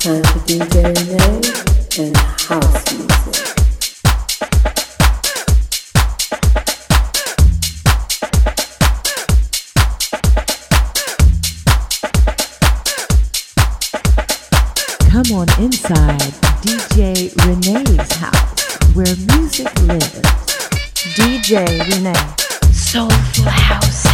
time for DJ Renee house. Come on inside DJ Renee's house where music lives. DJ Renee, Soulful House.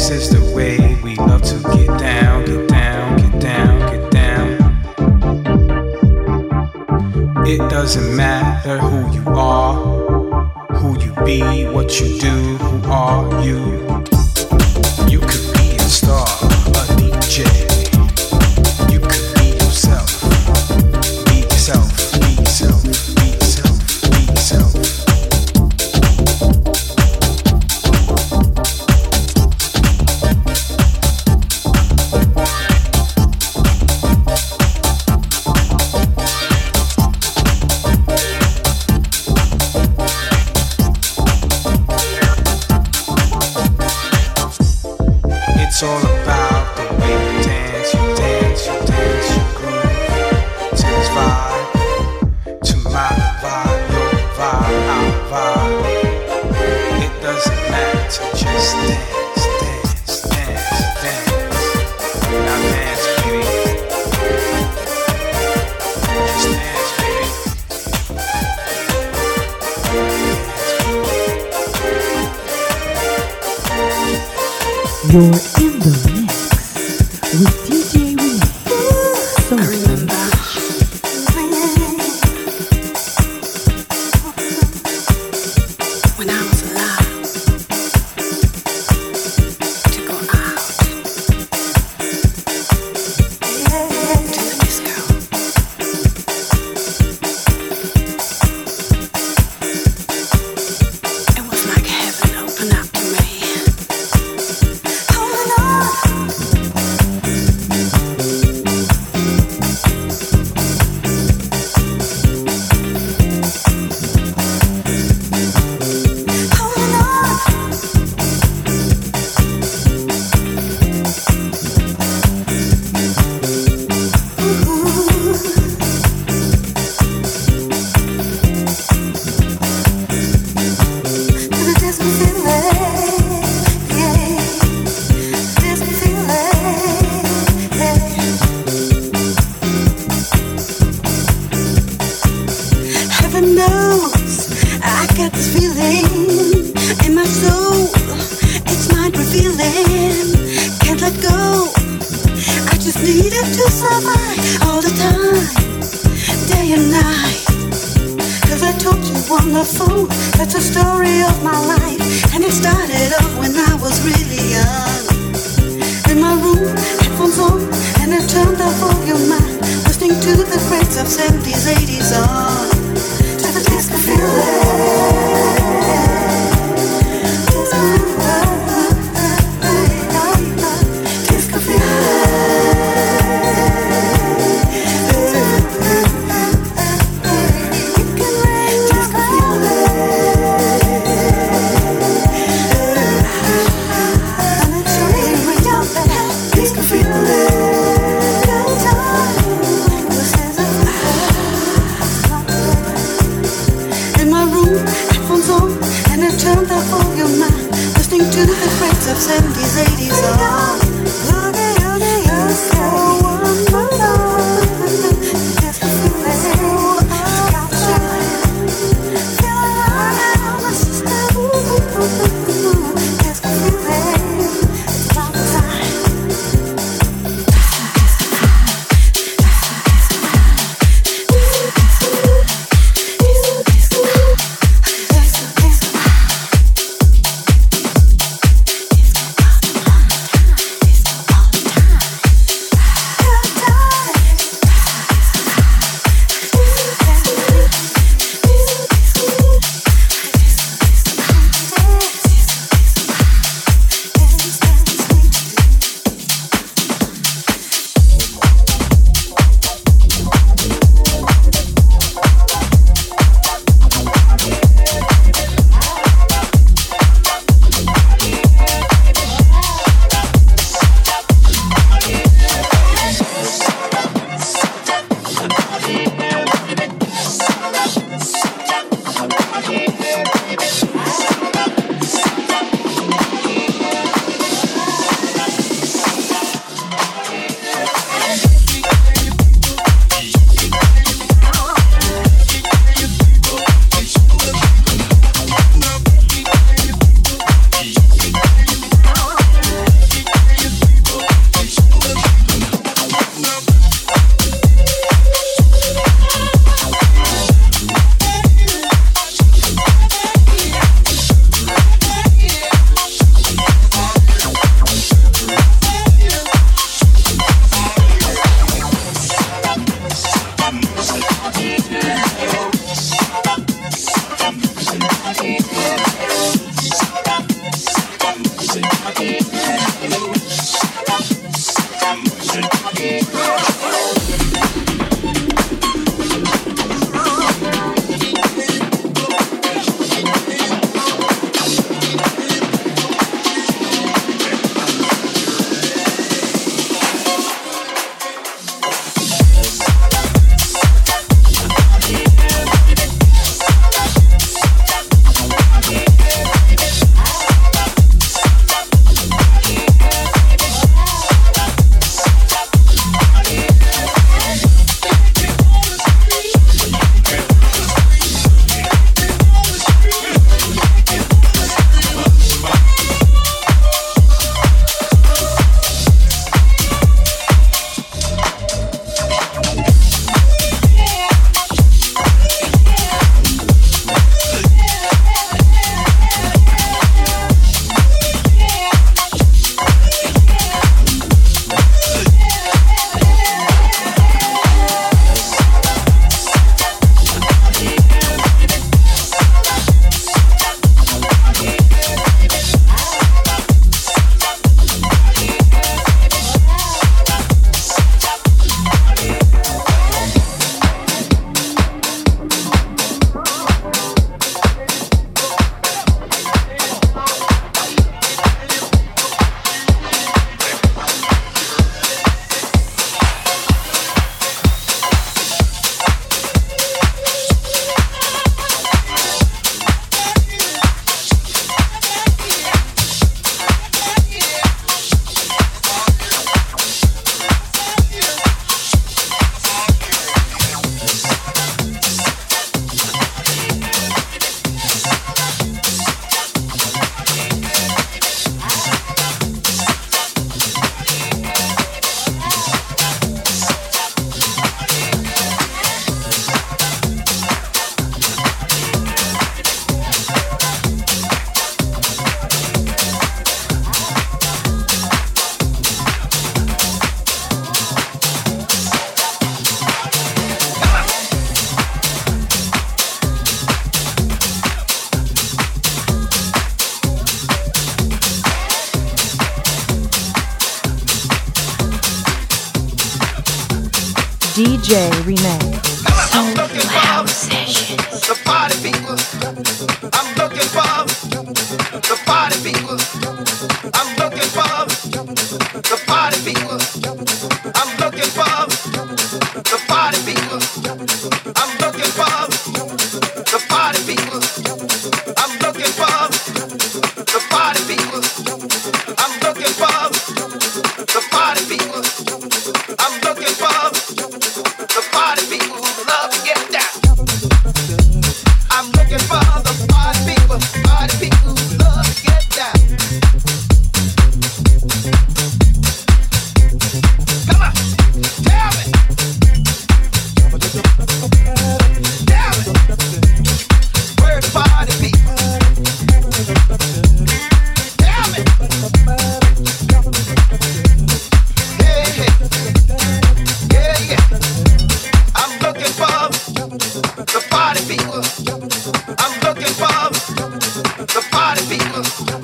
This is the way we love to get down, get down, get down, get down. It doesn't matter who you are, who you be, what you do, who are you. feeling.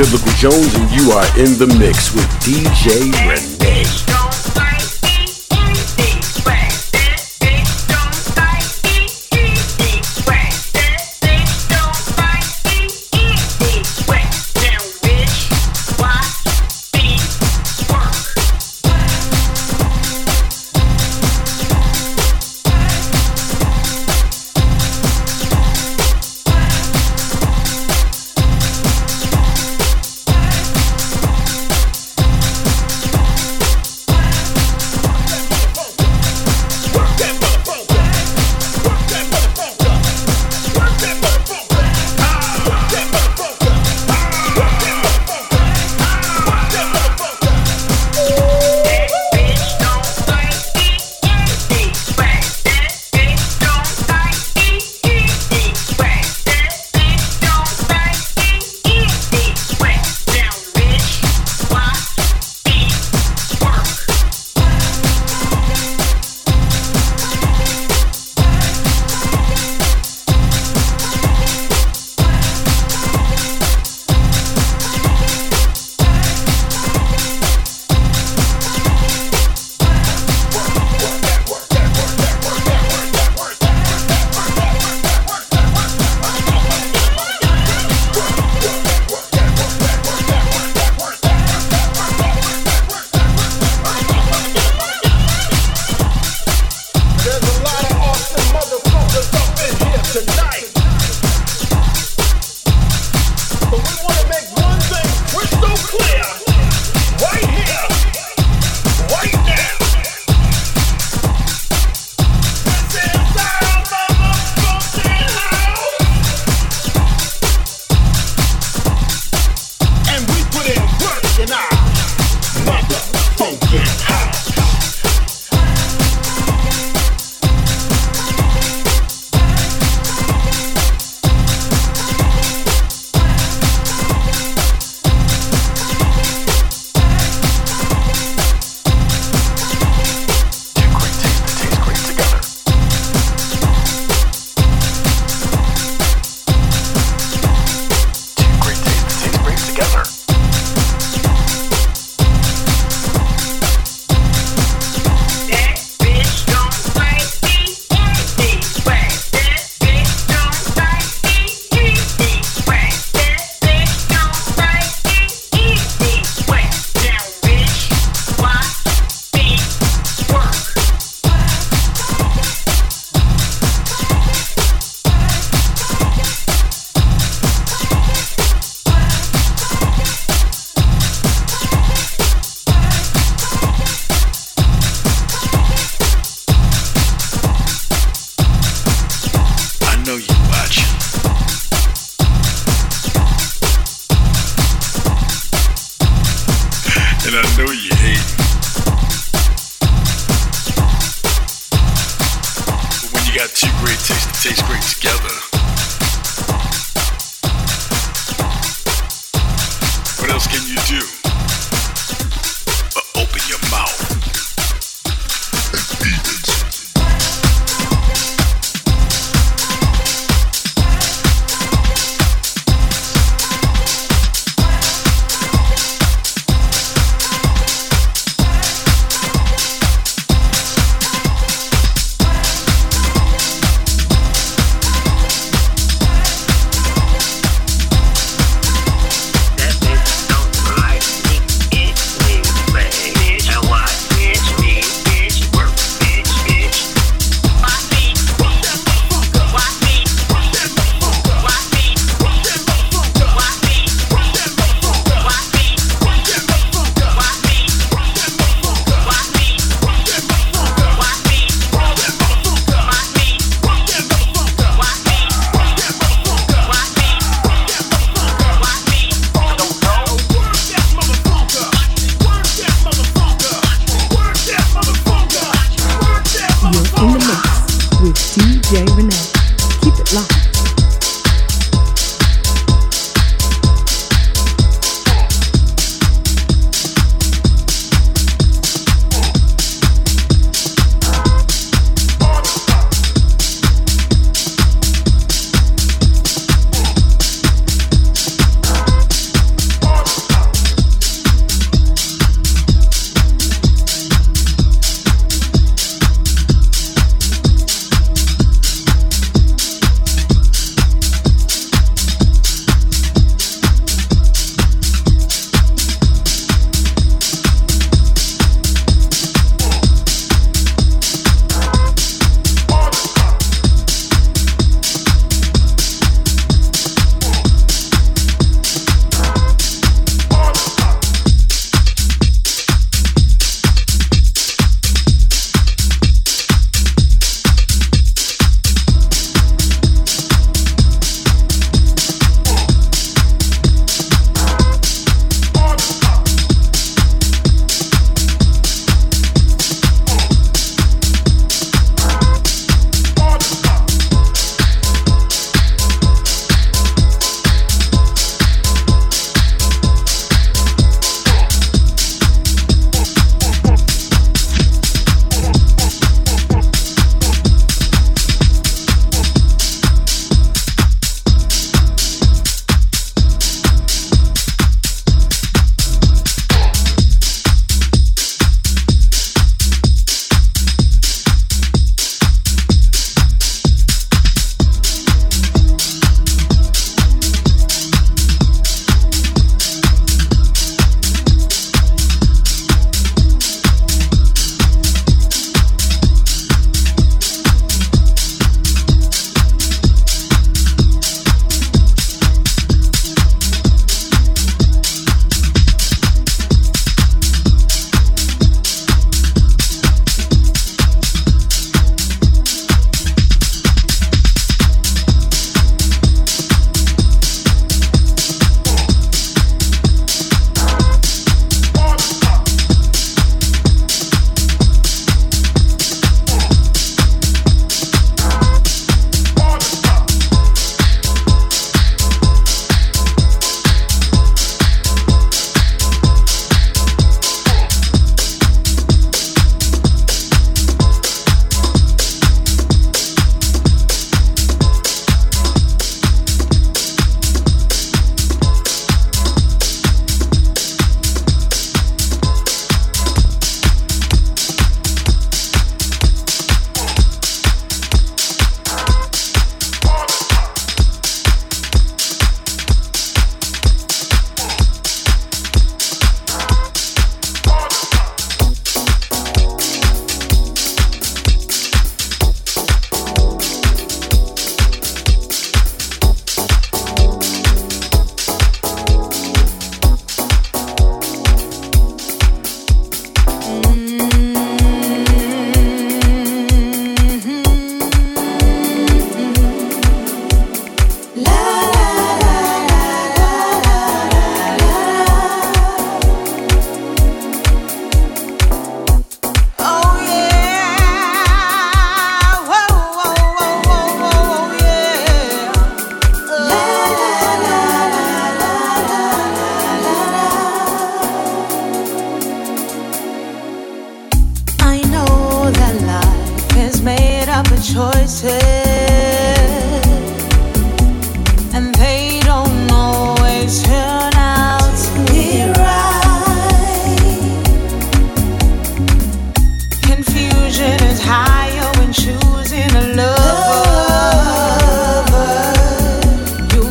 Biblical Jones, and you are in the mix with DJ Renee. tonight.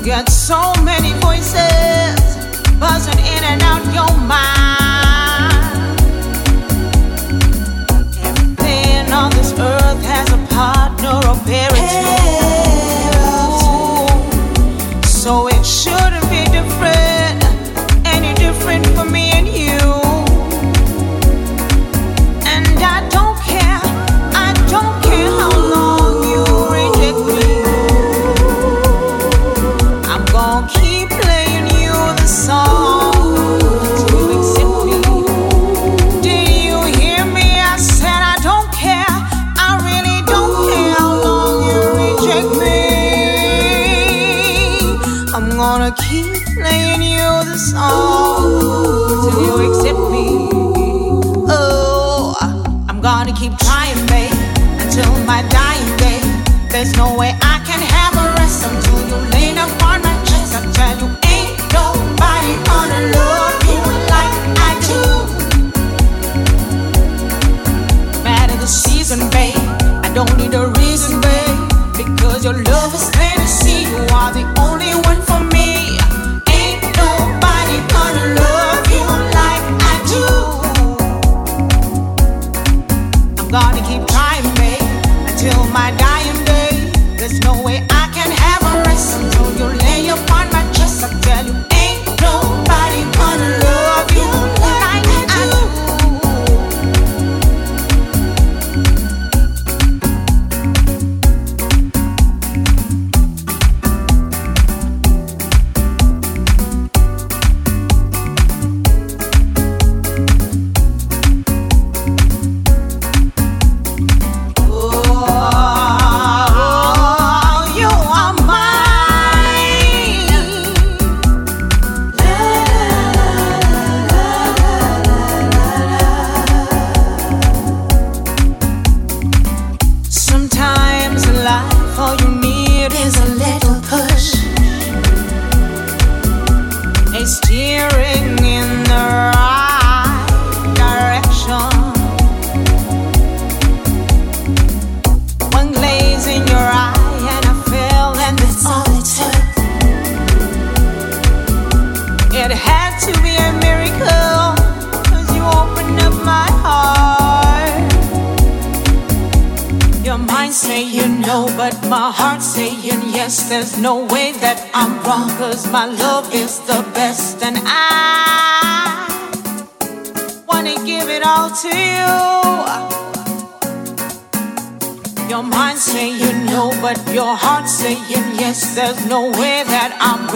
got so many voices buzzing in and out your mind. Everything on this earth has a partner or parents. Hey.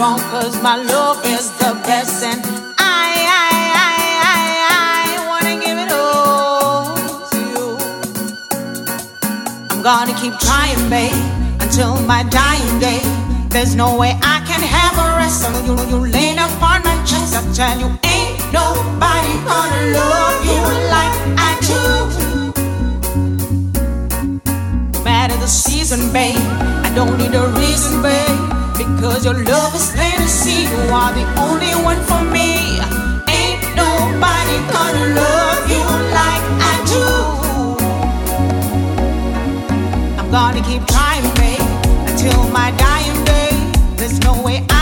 Wrong, cause my love is the best. And I, I, I, I, I wanna give it all to you. I'm gonna keep trying, babe, until my dying day. There's no way I can have a rest until you, you laid upon my chest. I tell you, ain't nobody gonna love you like I do. No matter the season, babe, I don't need a reason, babe, because your love is see. You are the only one for me. Ain't nobody gonna love you like I do. I'm gonna keep trying, babe, until my dying day. There's no way I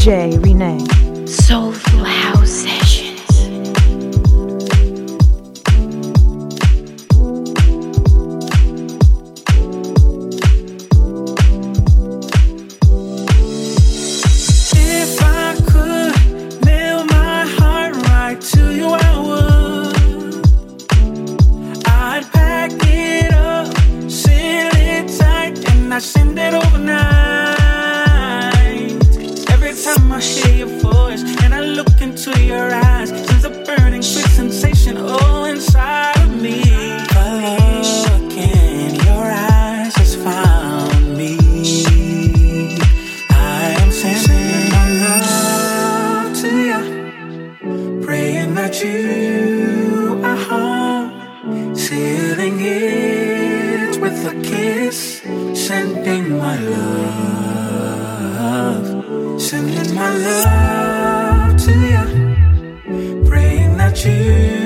DJ Renee. 寄